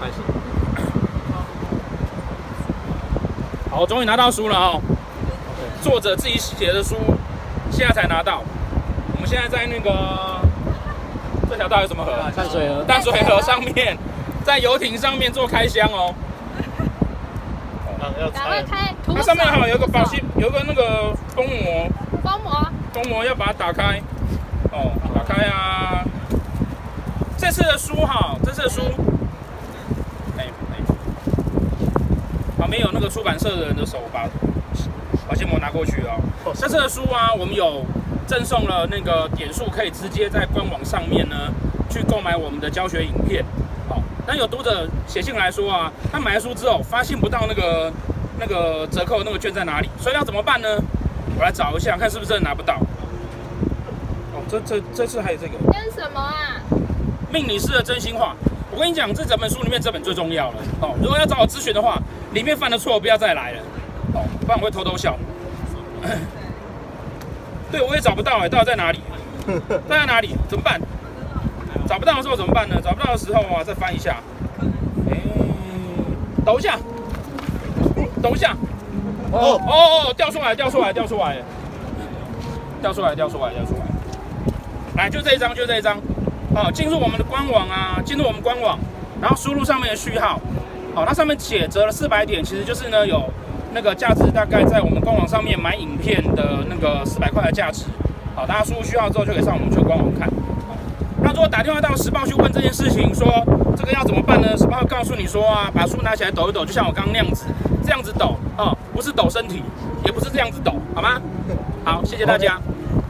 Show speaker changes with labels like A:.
A: 开心。
B: 好，我终于拿到书了哦。作者自己写的书，现在才拿到。我们现在在那个这条道有什么河？
A: 淡水河。
B: 淡水河上面，在游艇上面做开箱哦。
C: 赶快开！
B: 它上面好像有个保鲜，有个那个封膜。
C: 封膜。
B: 封膜要把它打开。哦，打开啊！这次的书哈，这次的书，哎哎，旁边有那个出版社的人的手把保鲜膜拿过去啊。这次的书啊，我们有赠送了那个点数，可以直接在官网上面呢去购买我们的教学影片。好，那有读者写信来说啊，他买了书之后发现不到那个那个折扣那个券在哪里，所以要怎么办呢？我来找一下，看是不是真的拿不到。哦这这这次还有这个
C: 跟什么啊？
B: 命理师的真心话。我跟你讲，这整本书里面这本最重要了哦。如果要找我咨询的话，里面犯的错不要再来了哦，不然我会偷偷笑。对，我也找不到哎，到底在哪里？在哪里？怎么办？找不到的时候怎么办呢？找不到的时候啊，再翻一下。哎，抖一下，抖一下。哦哦哦，掉出来，掉出来，掉出来，掉出来，掉出来，掉出来。来，就这一张，就这一张，哦，进入我们的官网啊，进入我们官网，然后输入上面的序号，好，它上面写折了四百点，其实就是呢有那个价值大概在我们官网上面买影片的那个四百块的价值，好，大家输入序号之后就可以上我们去官网看。那如果打电话到时报去问这件事情，说这个要怎么办呢？时报会告诉你说啊，把书拿起来抖一抖，就像我刚刚那样子，这样子抖啊，不是抖身体，也不是这样子抖，好吗？好，谢谢大家。